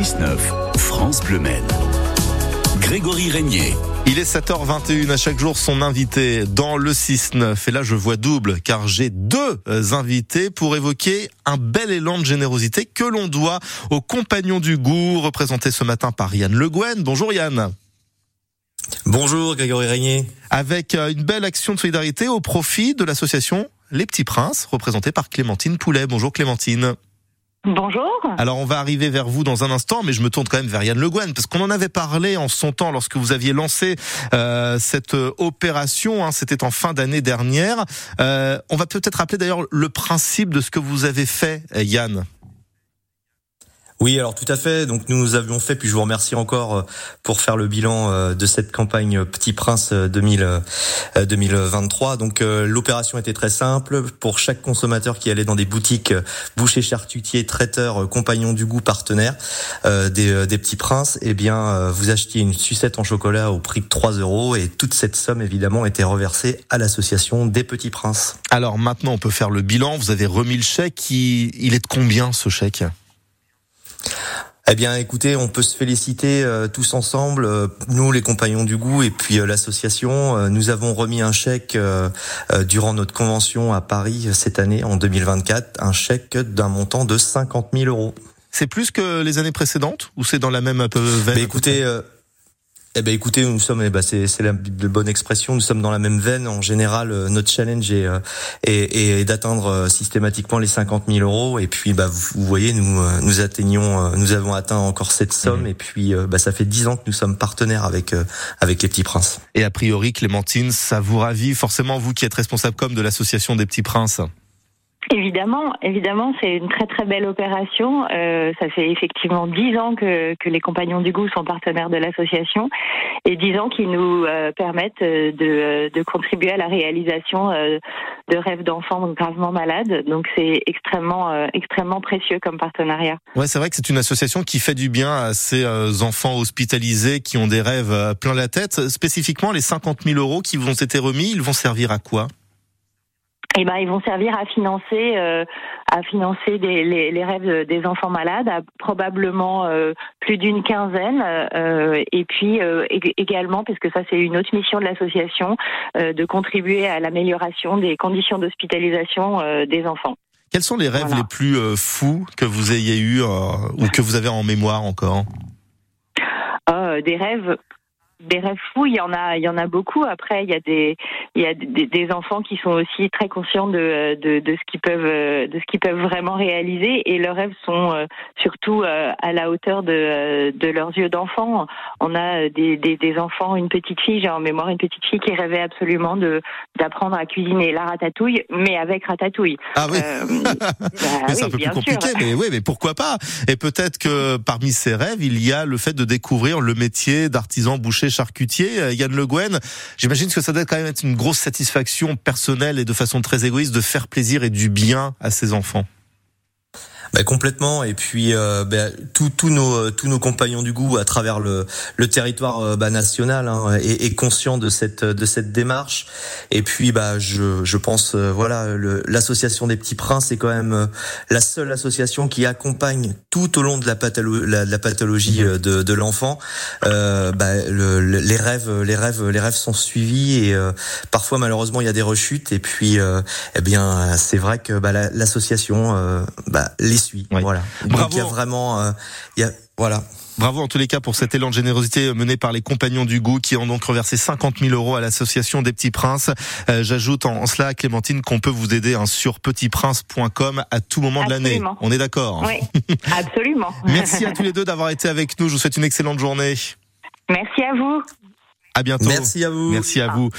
6-9, France Bleu Maine. Grégory Régnier. Il est 7h21 à chaque jour son invité dans le 6-9 et là je vois double car j'ai deux invités pour évoquer un bel élan de générosité que l'on doit aux compagnons du goût représentés ce matin par Yann Le Guen. Bonjour Yann. Bonjour Grégory Régnier. Avec euh, une belle action de solidarité au profit de l'association Les Petits Princes représentée par Clémentine Poulet. Bonjour Clémentine. Bonjour. Alors on va arriver vers vous dans un instant, mais je me tourne quand même vers Yann Le Guen, parce qu'on en avait parlé en son temps lorsque vous aviez lancé euh, cette euh, opération, hein, c'était en fin d'année dernière. Euh, on va peut-être rappeler d'ailleurs le principe de ce que vous avez fait, Yann. Oui, alors tout à fait. Donc nous avions fait, puis je vous remercie encore euh, pour faire le bilan euh, de cette campagne Petit Prince 2000, 2023. Donc l'opération était très simple. Pour chaque consommateur qui allait dans des boutiques bouchers, charcutiers, traiteurs, compagnons du goût, partenaires des, des Petits Princes, eh bien vous achetiez une sucette en chocolat au prix de 3 euros et toute cette somme évidemment était reversée à l'association des Petits Princes. Alors maintenant on peut faire le bilan. Vous avez remis le chèque. Il est de combien ce chèque? Eh bien, écoutez, on peut se féliciter euh, tous ensemble, euh, nous les compagnons du goût et puis euh, l'association. nous avons remis un chèque durant notre convention à Paris cette année, en 2024, un chèque d'un montant de 50 000 euros. C'est plus que les années précédentes ou c'est dans la même veine Écoutez. Eh ben écoutez, nous sommes, eh ben c'est c'est la bonne expression. Nous sommes dans la même veine. En général, euh, notre challenge est euh, est, est d'atteindre euh, systématiquement les 50 000 euros. Et puis, bah vous, voyez, nous nous atteignons, nous avons atteint encore cette somme. Mhm. Et puis, bah ça fait dix ans que nous sommes partenaires avec avec les Petits Princes. Et a priori, Clémentine, ça vous ravit forcément vous qui êtes responsable comme de l'association des Petits Princes. Évidemment, évidemment, c'est une très très belle opération. Euh, ça fait effectivement dix ans que, que les Compagnons du Goût sont partenaires de l'association et dix ans qui nous euh, permettent de, de, contribuer à la réalisation euh, de rêves d'enfants gravement malades. Donc c'est extrêmement euh, extrêmement précieux comme partenariat. Ouais, c'est vrai que c'est une association qui fait du bien à ces enfants hospitalisés qui ont des rêves plein la tête. Spécifiquement, les 50 000 euros qui vous ont été remis, ils vont servir à quoi? Eh ben, ils vont servir à financer, euh, à financer des, les, les, rêves des enfants malades, à probablement euh, plus d'une quinzaine, euh, et puis également, puisque ça c'est une autre mission de l'association, de contribuer à l'amélioration des conditions d'hospitalisation des enfants. Quels sont les rêves les plus fous que vous ayez eu ou que vous avez en mémoire encore? Des rêves des rêves fous, il y en a, il y en a beaucoup. Après, il y a des, il y a des, des enfants qui sont aussi très conscients de, de, de ce qu'ils peuvent, de ce qu'ils peuvent vraiment réaliser, et leurs rêves sont euh, surtout euh, à la hauteur de, de leurs yeux d'enfant. On a des, des, des, enfants, une petite fille, j'ai en mémoire une petite fille qui rêvait absolument de d'apprendre à cuisiner la ratatouille, mais avec ratatouille. Ah oui. Euh, bah c'est un peu plus compliqué, mais oui, mais pourquoi pas? Et peut-être que parmi ces rêves, il y a le fait de découvrir le métier d'artisan boucher charcutier, euh, Yann Le Guen. J'imagine que ça doit quand même être une grosse satisfaction personnelle et de façon très égoïste de faire plaisir et du bien à ses enfants. Bah, complètement. Et puis euh, bah, tous nos tous nos compagnons du goût à travers le, le territoire euh, bah, national hein, est, est, conscient de cette de cette démarche. Et puis bah je je pense euh, voilà l'association des petits princes est quand même euh, la seule association qui accompagne tout au long de la, patholo la, la pathologie euh, de, de l'enfant. bah, le, les rêves les rêves les rêves sont suivis et parfois malheureusement il y a des rechutes. Et puis eh bien c'est vrai que bah, l'association bah, Voilà. Bravo. il y a vraiment, euh, il y a, voilà. Bravo en tous les cas pour cet élan de générosité mené par les compagnons du goût qui ont donc reversé 50 000 euros à l'association des Petits Princes. Euh, J'ajoute en, cela, Clémentine, qu'on peut vous aider hein, sur petitprince.com à tout moment de l'année. On est d'accord Oui, absolument. Merci à tous les deux d'avoir été avec nous. Je vous souhaite une excellente journée. Merci à vous. À bientôt. Merci à vous. Merci à vous.